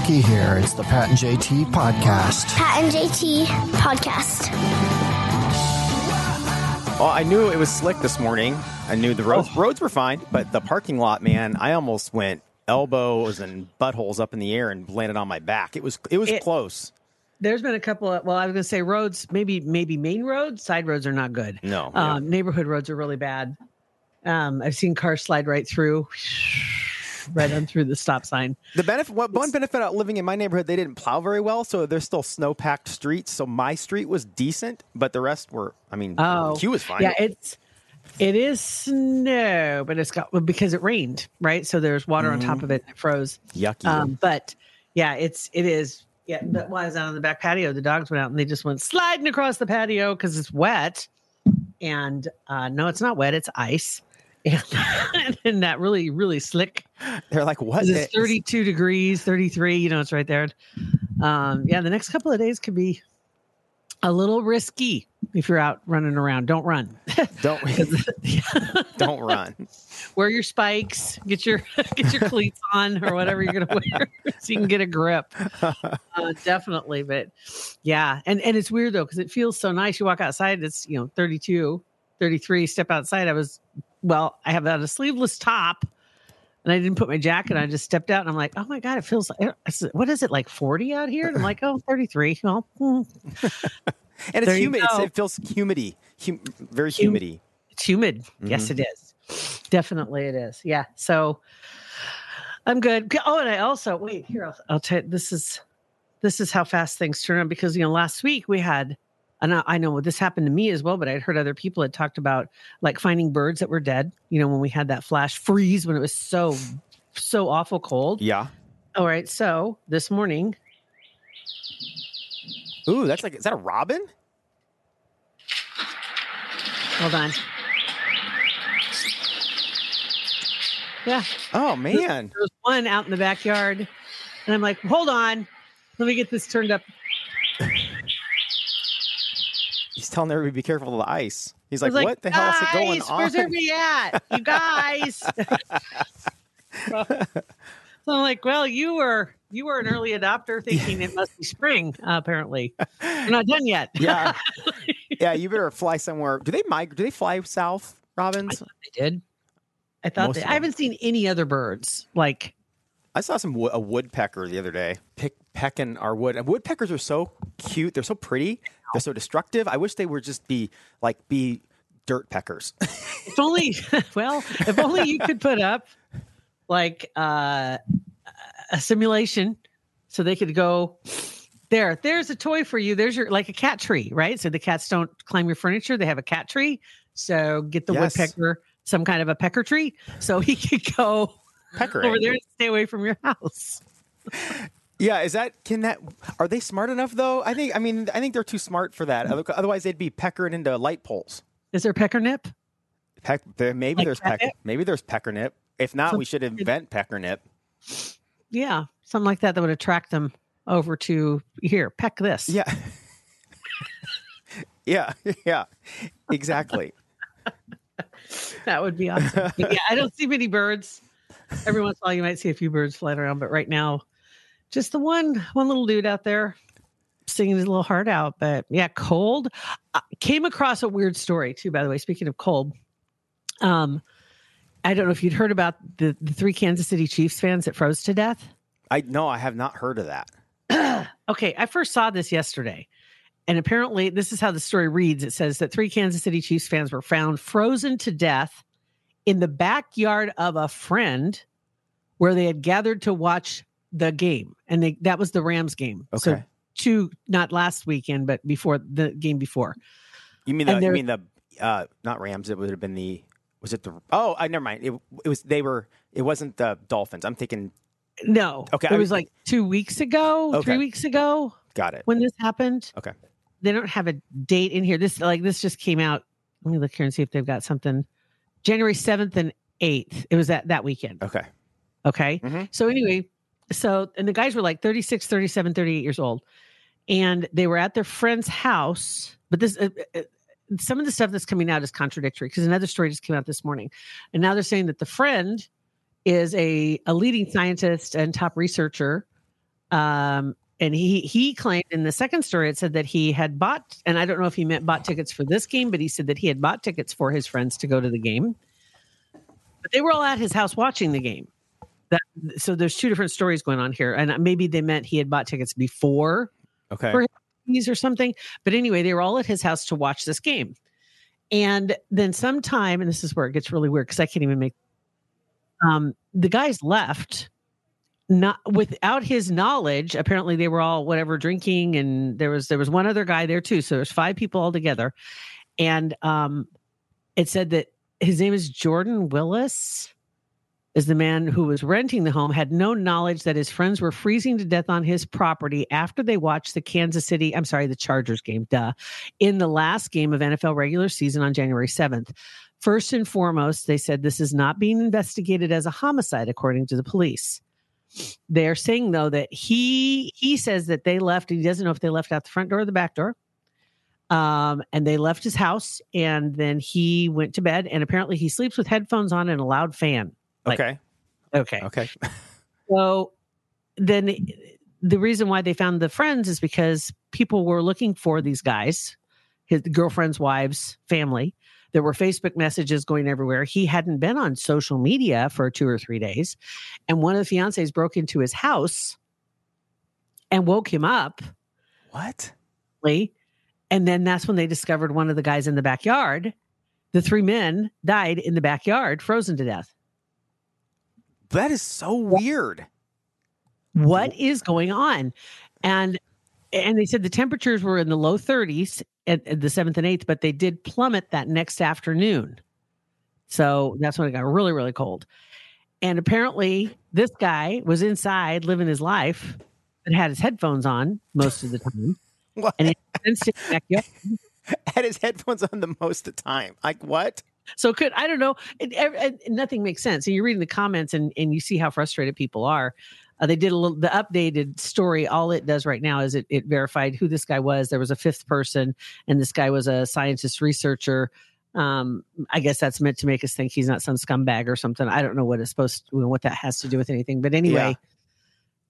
Hey, looky here. It's the Pat and JT podcast. Pat and JT podcast. Well, I knew it was slick this morning. I knew the roads roads were fine, but the parking lot, man, I almost went elbows and buttholes up in the air and landed on my back. It was it was It- close. There's been a couple of well, I was gonna say roads, maybe maybe main roads, side roads are not good. No, Um, neighborhood roads are really bad. Um, I've seen cars slide right through, right on through the stop sign. The benefit, what one benefit of living in my neighborhood, they didn't plow very well, so there's still snow packed streets. So my street was decent, but the rest were. I mean, Oh, Q was fine. Yeah, it's it is snow, but it's got well, because it rained, right? So there's water on top of it and it froze. yucky. Um, but yeah, it's it is. Yeah, I was out on the back patio, the dogs went out and they just went sliding across the patio because it's wet. And uh, no, it's not wet; it's ice, and, and that really, really slick. They're like, what? It's thirty-two degrees, thirty-three. You know, it's right there. Um, yeah, the next couple of days could be a little risky if you're out running around. Don't run. Don't don't run. wear your spikes, get your get your cleats on or whatever you're gonna wear so you can get a grip. Uh, definitely, but yeah, and and it's weird though because it feels so nice. You walk outside, it's you know 32, 33. Step outside, I was well, I have on a sleeveless top. And I didn't put my jacket on. I just stepped out and I'm like, oh my God, it feels like, what is it, like 40 out here? And I'm like, oh, 33. Well, hmm, And it's There humid. It's, it feels humidity, hum, very Hum- humidity. it's humid. Yes, it is. Definitely it is. Yeah. So I'm good. Oh, and I also wait here. I'll, I'll tell you, this is this is how fast things turn on because you know last week we had, and I, I know this happened to me as well, but I'd heard other people had talked about like finding birds that were dead. You know when we had that flash freeze when it was so so awful cold. Yeah. All right. So this morning, Ooh, that's like, is that a robin? hold on. Yeah. Oh man. there was one out in the backyard and i'm like hold on let me get this turned up He's telling everybody be careful of the ice. He's I like, what the hell is it going "Guys, on? where's everybody at you guys so i'm like well you were you were an early adopter thinking it must be spring uh, apparently we're not done yet yeah. yeah, you better fly somewhere. Do they migrate? Do they fly south, robins? i did i thought Most they, i haven't seen any other birds like I saw some a woodpecker the other day pick pecking our wood. And woodpeckers are so cute. They're so pretty. They're so destructive. I wish they would just be like be dirt peckers. if only well if only you could put up like uh a simulation so they could go there there's a toy for you there's your like a cat tree right so the cats don't climb your furniture they have a cat tree so get the Yes. woodpecker some kind of a pecker tree so he could go Pecker. over there and stay away from your house Yeah, is that can that are they smart enough though? I think I mean I think they're too smart for that. Otherwise they'd be peckering into light poles. is there pecker nip Peck, there, maybe Like there's pecker, catnip? maybe there's peckernip. If not, Some- we should invent peckernip. yeah something like that that would attract them over to here peck this Yeah. yeah, yeah. Exactly. That would be awesome. But yeah, I don't see many birds. Every once in a while, you might see a few birds flying around, but right now, just the one one little dude out there singing his little heart out. But yeah, cold. I came across a weird story too. By the way, speaking of cold, um, I don't know if you'd heard about the the three Kansas City Chiefs fans that froze to death. I no, I have not heard of that. Okay, I first saw this yesterday. And apparently, this is how the story reads. It says that three Kansas City Chiefs fans were found frozen to death in the backyard of a friend where they had gathered to watch the game. And they, that was the Rams game. So, Okay. two, not last weekend, but before the game before. You mean the you mean the uh not Rams, it would have been the Was it the? Oh, I never mind. It, it was they were. It wasn't the Dolphins. I'm thinking. No. Okay, It I was like two weeks ago, Okay. three weeks ago Got it. when this happened. Okay. They don't have a date in here. This like this just came out. Let me look here and see if they've got something. January 7th and 8th. It was that that weekend. Okay. Okay. Mhm. So anyway, so and the guys were like 36, 37, 38 years old. And they were at their friend's house. But this uh, uh, some of the stuff that's coming out is contradictory because another story just came out this morning. And now they're saying that the friend is a, a leading scientist and top researcher. Um, and he he claimed in the second story it said that he had bought and I don't know if he meant bought tickets for this game, but he said that he had bought tickets for his friends to go to the game. But they were all at his house watching the game. So there's two different stories going on here, and maybe they meant he had bought tickets before Okay. For- these or something. But anyway, they were all at his house to watch this game. And then sometime, and this is where it gets really weird because I can't even make um the guys left not without his knowledge. Apparently they were all whatever drinking and there was there was one other guy there too. So there's five people all together. And um it said that his name is Jordan Willis is the man who was renting the home had no knowledge that his friends were freezing to death on his property after they watched the Kansas City, I'm sorry, the Chargers game, duh, in the last game of NFL regular season on January 7th. First and foremost, they said this is not being investigated as a homicide, according to the police. They're saying though that he he says that they left. He doesn't know if they left out the front door or the back door. Um, and they left his house, and then he went to bed. And apparently, he sleeps with headphones on and a loud fan. Like- okay. Okay. Okay. So then the reason why they found the friends is because people were looking for these guys, his girlfriends, wives, family. There were Facebook messages going everywhere. He hadn't been on social media for two or three days. And one of the fiancés broke into his house and woke him up. What? Lee. And then that's when they discovered one of the guys in the backyard. The three men died in the backyard, frozen to death. That is so weird. what is going on and and they said the temperatures were in the low 30s at, at the 7th and 8th but they did plummet that next afternoon so that's when it got really really cold and apparently this guy was inside living his life and had his headphones on most of the time What? and he fenced in the backyard. Had his headphones on the most of the time. Like what? So could I don't know. It, ev- it- nothing makes sense. And you're reading the comments and and you see how frustrated people are. Uh, they did a little the updated story. All it does right now is it it verified who this guy was. There was a fifth person, and this guy was a scientist researcher. Um, I guess that's meant to make us think he's not some scumbag or something. I don't know what it's supposed to, what that has to do with anything. But anyway,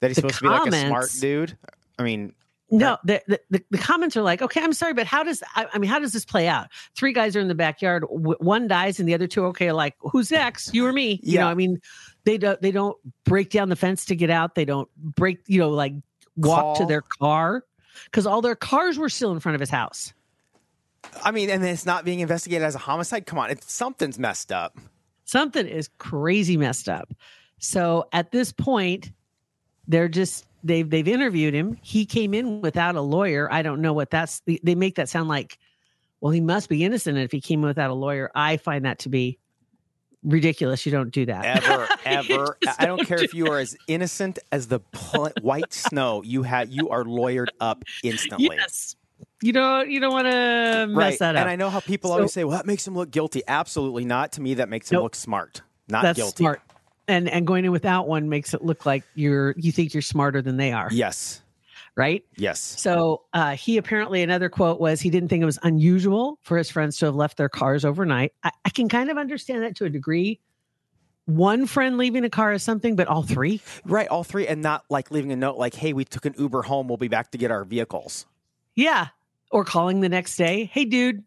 That he's supposed to be like a smart dude. I mean, No, the, the the comments are like, okay, I'm sorry, but how does I, I mean, how does this play out? Three guys are in the backyard, one dies, and the other two, okay, are like who's next? You or me? You know, I mean, they don't they don't break down the fence to get out. They don't break, you know, like walk to their car because all their cars were still in front of his house. I mean, and it's not being investigated as a homicide. Come on, it's something's messed up. Something is crazy messed up. So at this point, they're just they've they've interviewed him. He came in without a lawyer. I don't know what that's. They make that sound like, well, he must be innocent if he came in without a lawyer. I find that to be ridiculous. You don't do that Ever, ever. I don't don't care do if you are as innocent as the pl- white snow. You have you are lawyered up instantly. yes, you don't you don't want to mess right. that up. And I know how people So- always say, "Well, that makes him look guilty." Absolutely not. To me, that makes him Nope. look smart, not That's guilty. smart. And and going in without one makes it look like you're you think you're smarter than they are, Yes. right? Yes. So uh, he apparently another quote was he didn't think it was unusual for his friends to have left their cars overnight. I, I can kind of understand that to a degree. One friend leaving a car is something, but all three, Right. All three, and not like leaving a note like, "Hey, we took an Uber home. We'll be back to get our vehicles." yeah. Or calling the next day, hey dude,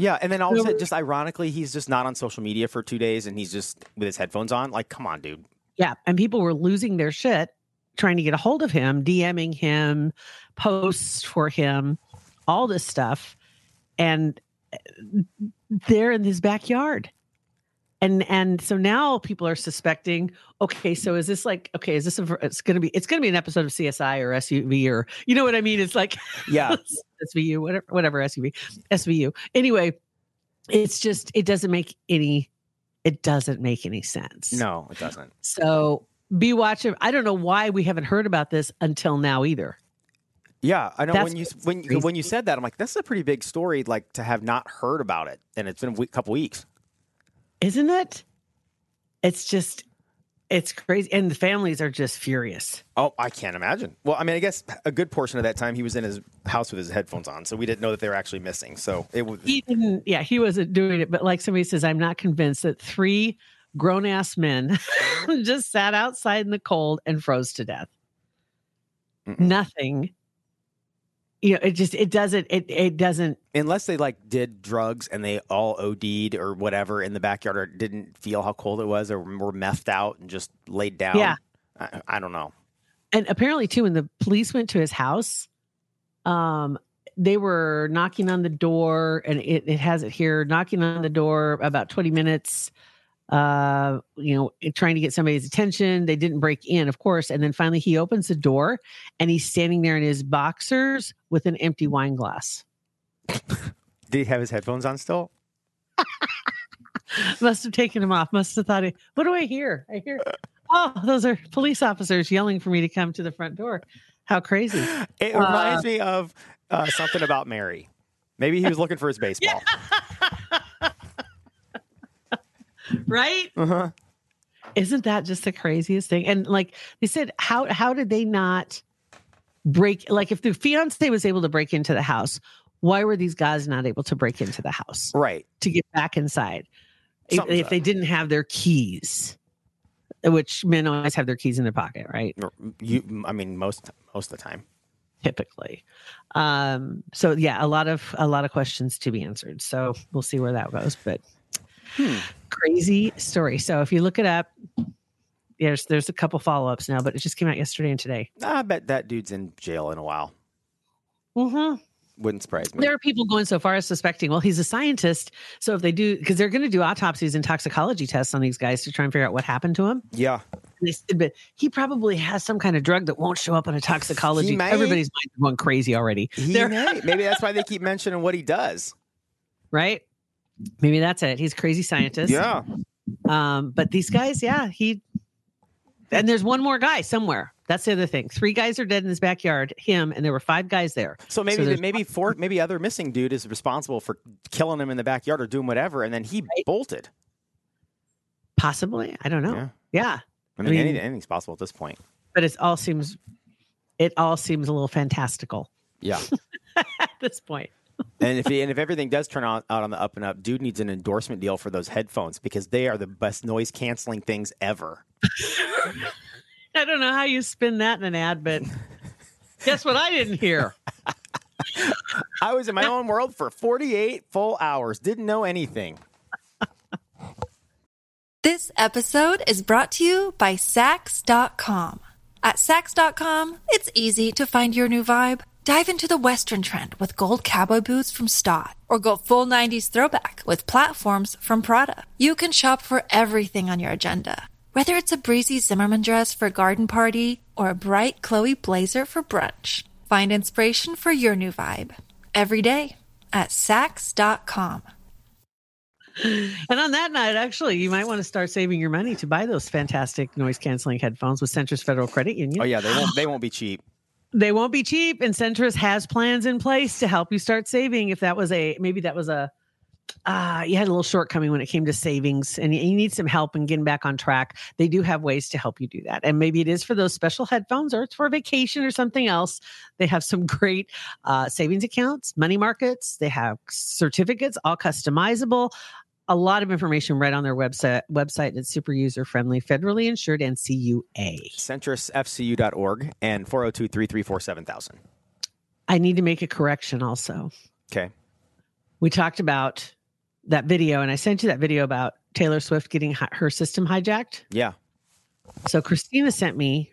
Yeah, and then all of a sudden, just ironically, he's just not on social media for two days, and he's just with his headphones on. Like, come on, dude. yeah. And people were losing their shit trying to get a hold of him, DMing him, posts for him, all this stuff, and uh, they're in his backyard. and and so now people are suspecting okay so is this like okay is this a, it's gonna be it's gonna be an episode of csi or suv or you know what i mean it's like Yeah. svu whatever whatever suv svu anyway it's just it doesn't make any it doesn't make any sense. No, it doesn't. So be watching. I don't know why we haven't heard about this until now either. Yeah, I know That's when you when you, when you said that, I'm like, that's a pretty big story. Like to have not heard about it, and it's been a week, couple weeks. Isn't it? It's just, it's crazy. And the families are just furious. Oh, I can't imagine. Well, I mean, I guess a good portion of that time he was in his house with his headphones on, so we didn't know that they were actually missing. So it was He didn't, yeah, he wasn't doing it. But like somebody says, I'm not convinced that three grown ass men just sat outside in the cold and froze to death. Mm-mm. Nothing. You know, it just, it doesn't, it, it doesn't, unless they like did drugs and they all OD'd or whatever in the backyard or didn't feel how cold it was or were methed out and just laid down. Yeah. I, I don't know. and apparently too when the police went to his house um they were knocking on the door and it, it has it here knocking on the door about 20 minutes uh you know trying to get somebody's attention they didn't break in of course and then finally he opens the door and he's standing there in his boxers with an empty wine glass Did he have his headphones on still? must have taken him off must have thought he, what do i hear i hear oh those are police officers yelling for me to come to the front door how crazy It Uh, reminds me of uh, something about Mary. Maybe he was looking for his baseball. Right Uh-huh. isn't that just the craziest thing and like they said how how did they not break like if the fiance was able to break into the house why were these guys not able to break into the house Right. to get back inside if, if they didn't have their keys which men always have their keys in their pocket right You, I mean, most most of the time. typically um so yeah a lot of a lot of questions to be answered so we'll see where that goes but Hmm. Crazy story so if you look it up there's there's a couple follow-ups now but it just came out yesterday and today I bet that dude's in jail in a while. mm-hmm. Wouldn't surprise me. there are people going so far as suspecting well he's a scientist so if they do because they're going to do autopsies and toxicology tests on these guys to try and figure out what happened to him yeah. they said but he probably has some kind of drug that won't show up on a toxicology may. everybody's going crazy already. Maybe that's why they keep mentioning what he does. right maybe that's it he's a crazy scientist Yeah. Um, but these guys, yeah, he and there's one more guy somewhere. That's the other thing. Three guys are dead in his backyard, him, and there were five guys there. So maybe So maybe four maybe other missing dude is responsible for killing him in the backyard or doing whatever, and then he bolted. Possibly. I don't know. Yeah. Yeah. I mean, mean- anything, anything's possible at this point. But it all seems it all seems a little fantastical Yeah. at this point. And if and if everything does turn out, out on the up and up, dude needs an endorsement deal for those headphones because they are the best noise canceling things ever. I don't know how you spin that in an ad, but guess what I didn't hear? I was in my own world for 48 full hours, didn't know anything. This episode is brought to you by Saks.com. At Saks.com, it's easy to find your new vibe. Dive into the Western trend with gold cowboy boots from Staud, or go full 90s throwback with platforms from Prada. You can shop for everything on your agenda, whether it's a breezy Zimmermann dress for a garden party or a bright Chloe blazer for brunch. Find inspiration for your new vibe every day at Saks.com. And on that night, actually, you might want to start saving your money to buy those fantastic noise canceling headphones with Centris Federal Credit Union. Oh yeah, they won't they won't be cheap. They won't be cheap and centris has plans in place to help you start saving if that was a maybe that was a uh you had a little shortcoming when it came to savings and you, need some help in getting back on track. They do have ways to help you do that. And maybe it is for those special headphones or it's for a vacation or something else. They have some great uh, savings accounts money markets. They have certificates all customizable a lot of information right on their website website that's super user friendly federally insured and cua CentrisFCU.org and 402-334-7000. i need to make a correction also Okay. we talked about that video and I sent you that video about Taylor Swift getting hi- her system hijacked. Yeah. So Christina sent me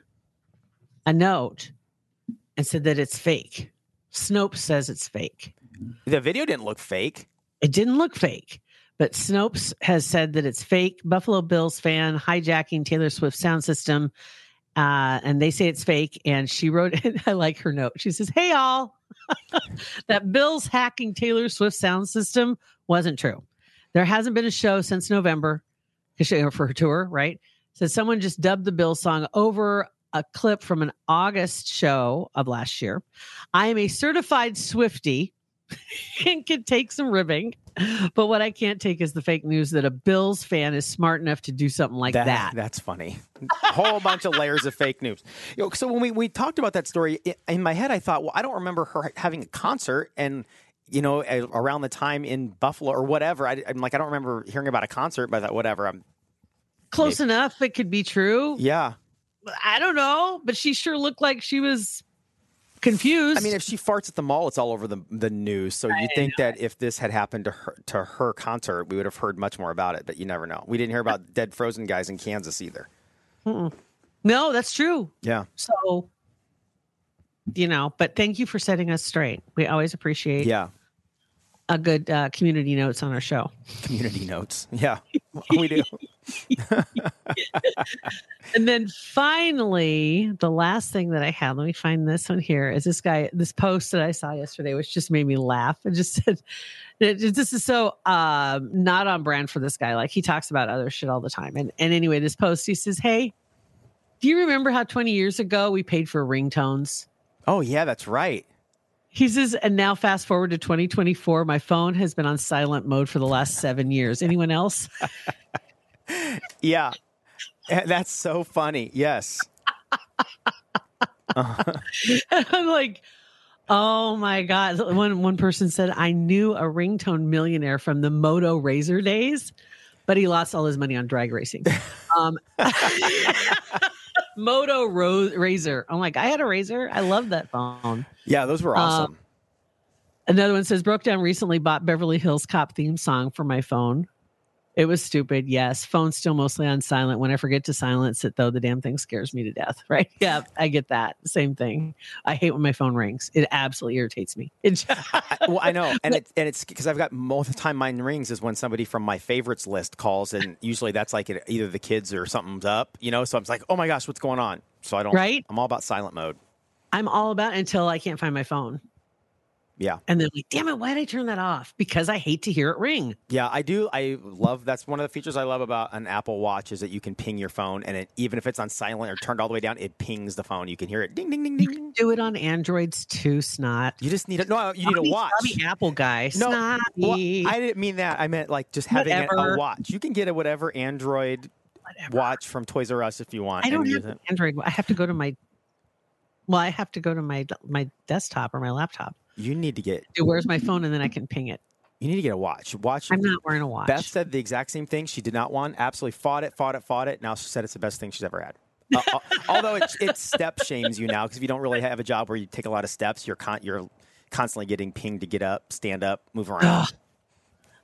a note and said that it's fake. Snopes says it's fake. The video didn't look fake. It didn't look fake, but Snopes has said that it's fake. Buffalo Bills fan hijacking Taylor Swift sound system. Uh, and they say it's fake. And she wrote, I like her note. She says, Hey, all, that Bills hacking Taylor Swift sound system wasn't true. There hasn't been a show since November. for her tour, right? So someone just dubbed the Bill song over a clip from an August show of last year. I am a certified Swiftie and can take some ribbing, but what I can't take is the fake news that a Bills fan is smart enough to do something like that. That's funny. A whole bunch of layers of fake news. You know, so when we, we talked about that story in my head, I thought, well, I don't remember her having a concert and you know around the time in Buffalo or whatever. I, am like, I don't remember hearing about a concert, but I thought, whatever. I'm Close enough, it could be true. yeah. I don't know, but she sure looked like she was confused. I mean, if she farts at the mall, it's all over the the news. So you think that if this had happened to her to her concert, we would have heard much more about it. But you never know. We didn't hear about dead frozen guys in Kansas either. no, that's true. Yeah. So, you know, but thank you for setting us straight. We always appreciate Yeah. a good uh, community notes on our show. Community notes. Yeah. We do. And then finally, the last thing that I had, let me find this one here, is this guy, this post that I saw yesterday, which just made me laugh. It just said, this is so um, not on brand for this guy. Like he talks about other shit all the time. And, and anyway, this post, he says, Hey, do you remember how 20 years ago we paid for ringtones? Oh yeah, that's right. He says, and now fast forward to 2024, my phone has been on silent mode for the last seven years. Anyone else? Yeah. That's so funny. Yes. I'm like, oh my god! One one person said I knew a ringtone millionaire from the Moto Razr days, but he lost all his money on drag racing. Um, Moto Ro- Razr. I'm like, I had a Razr. I love that phone. Yeah, those were awesome. Another one says broke down recently bought Beverly Hills Cop theme song for my phone. It was stupid. Yes, phone's still mostly on silent. When I forget to silence it, though, the damn thing scares me to death. Right? Yeah, I get that. Same thing. I hate when my phone rings. It absolutely irritates me. It I, well, I know, and it, and it's because I've got most of the time mine rings is when somebody from my favorites list calls, and usually that's like it, either the kids or something's up, you know. So I'm like, oh my gosh, what's going on? So I don't. Right? I'm all about silent mode. I'm all about until I can't find my phone, Yeah, and then like, damn it, why did I turn that off? Because I hate to hear it ring. yeah, I do. I love that's one of the features I love about an Apple Watch is that you can ping your phone, and it even if it's on silent or turned all the way down, it pings the phone. You can hear it ding ding ding You ding. can do it on Androids too, snot. You just need a no. Uh, you need a watch. snobby Apple guy. No, well, I didn't mean that. I meant like just having a, a watch. You can get a whatever Android Whatever. watch from Toys R Us if you want. I don't have an. Android. I have to go to my. Well, I have to go to my my desktop or my laptop. You need to get. Dude, where's my phone? And then I can ping it. You need to get a watch. Watch. I'm not wearing a watch. Beth said the exact same thing. She did not want. Absolutely fought it, fought it, fought it. Now she said it's the best thing she's ever had. Uh, uh, although it, it step shames you now because if you don't really have a job where you take a lot of steps, you're con- you're constantly getting pinged to get up, stand up, move around.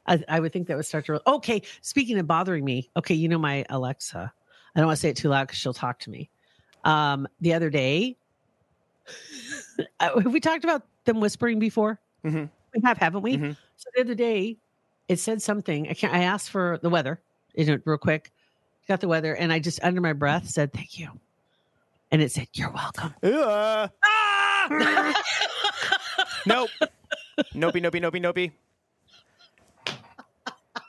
I, I would think that would start to. Okay, speaking of bothering me. Okay, you know my Alexa. I don't want to say it too loud because she'll talk to me. Um, the other day, have we talked about them whispering before? Mhm. We have, haven't we? Mhm. So the other day, it said something. I can't. I asked for the weather, you know, real quick. Got the weather, and I just under my breath said thank you, and it said you're welcome. Uh, nope. Nopey, nopey, nopey, nopey.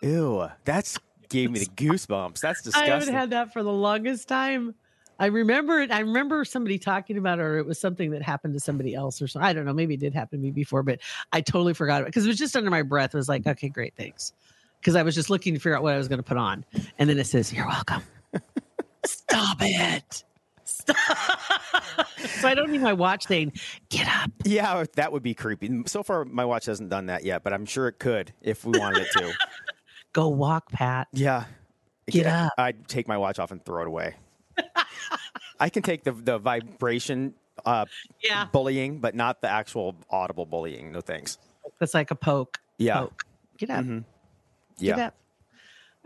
Ew, that's gave me the goosebumps. That's disgusting. I haven't had that for the longest time. I remember it. I remember somebody talking about it, or it was something that happened to somebody else, or something. I don't know. Maybe it did happen to me before, but I totally forgot it because it was just under my breath. It was like, okay, great, thanks. Because I was just looking to figure out what I was going to put on, and then it says, "You're welcome." Stop it. Stop. so I don't need my watch saying, "Get up." yeah, that would be creepy. So far, my watch hasn't done that yet, but I'm sure it could if we wanted it to. Go walk, Pat. Yeah. Get Yeah, up. I'd take my watch off and throw it away. I can take the the vibration uh, Yeah, bullying, but not the actual audible bullying. No thanks. that's like a poke. Yeah. Poke. Get up. Mhm. Get Yeah. up.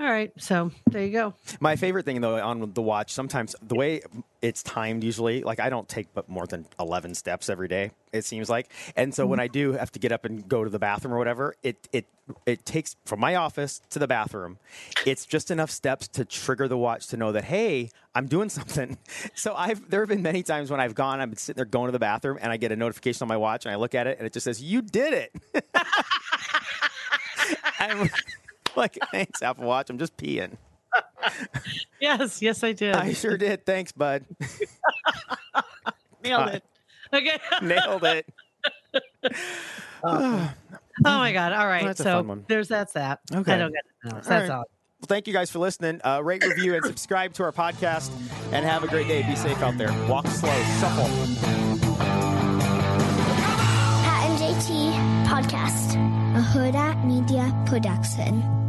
All right. So there you go. My favorite thing though on the watch, sometimes the way it's timed usually, like I don't take but more than 11 steps every day, it seems like. And so when mm-hmm. I do have to get up and go to the bathroom or whatever, it it it takes from my office to the bathroom. It's just enough steps to trigger the watch to know that hey, I'm doing something. So I've there have been many times when I've gone, I've been sitting there going to the bathroom and I get a notification on my watch and I look at it and it just says, "You did it." I'm like, thanks, Apple Watch. I'm just peeing. Yes, yes, I did. I sure did. Thanks, bud. Nailed it. Okay. Nailed it. oh my god! All right, That's a so there's that's that. Okay. I don't get it. No, that's right. all. Well, thank you guys for listening. Uh, rate, review, and subscribe to our podcast. And have a great day. Be safe out there. Walk slow. Shuffle. Pat and JT Podcast. A Hurrdat Media Production.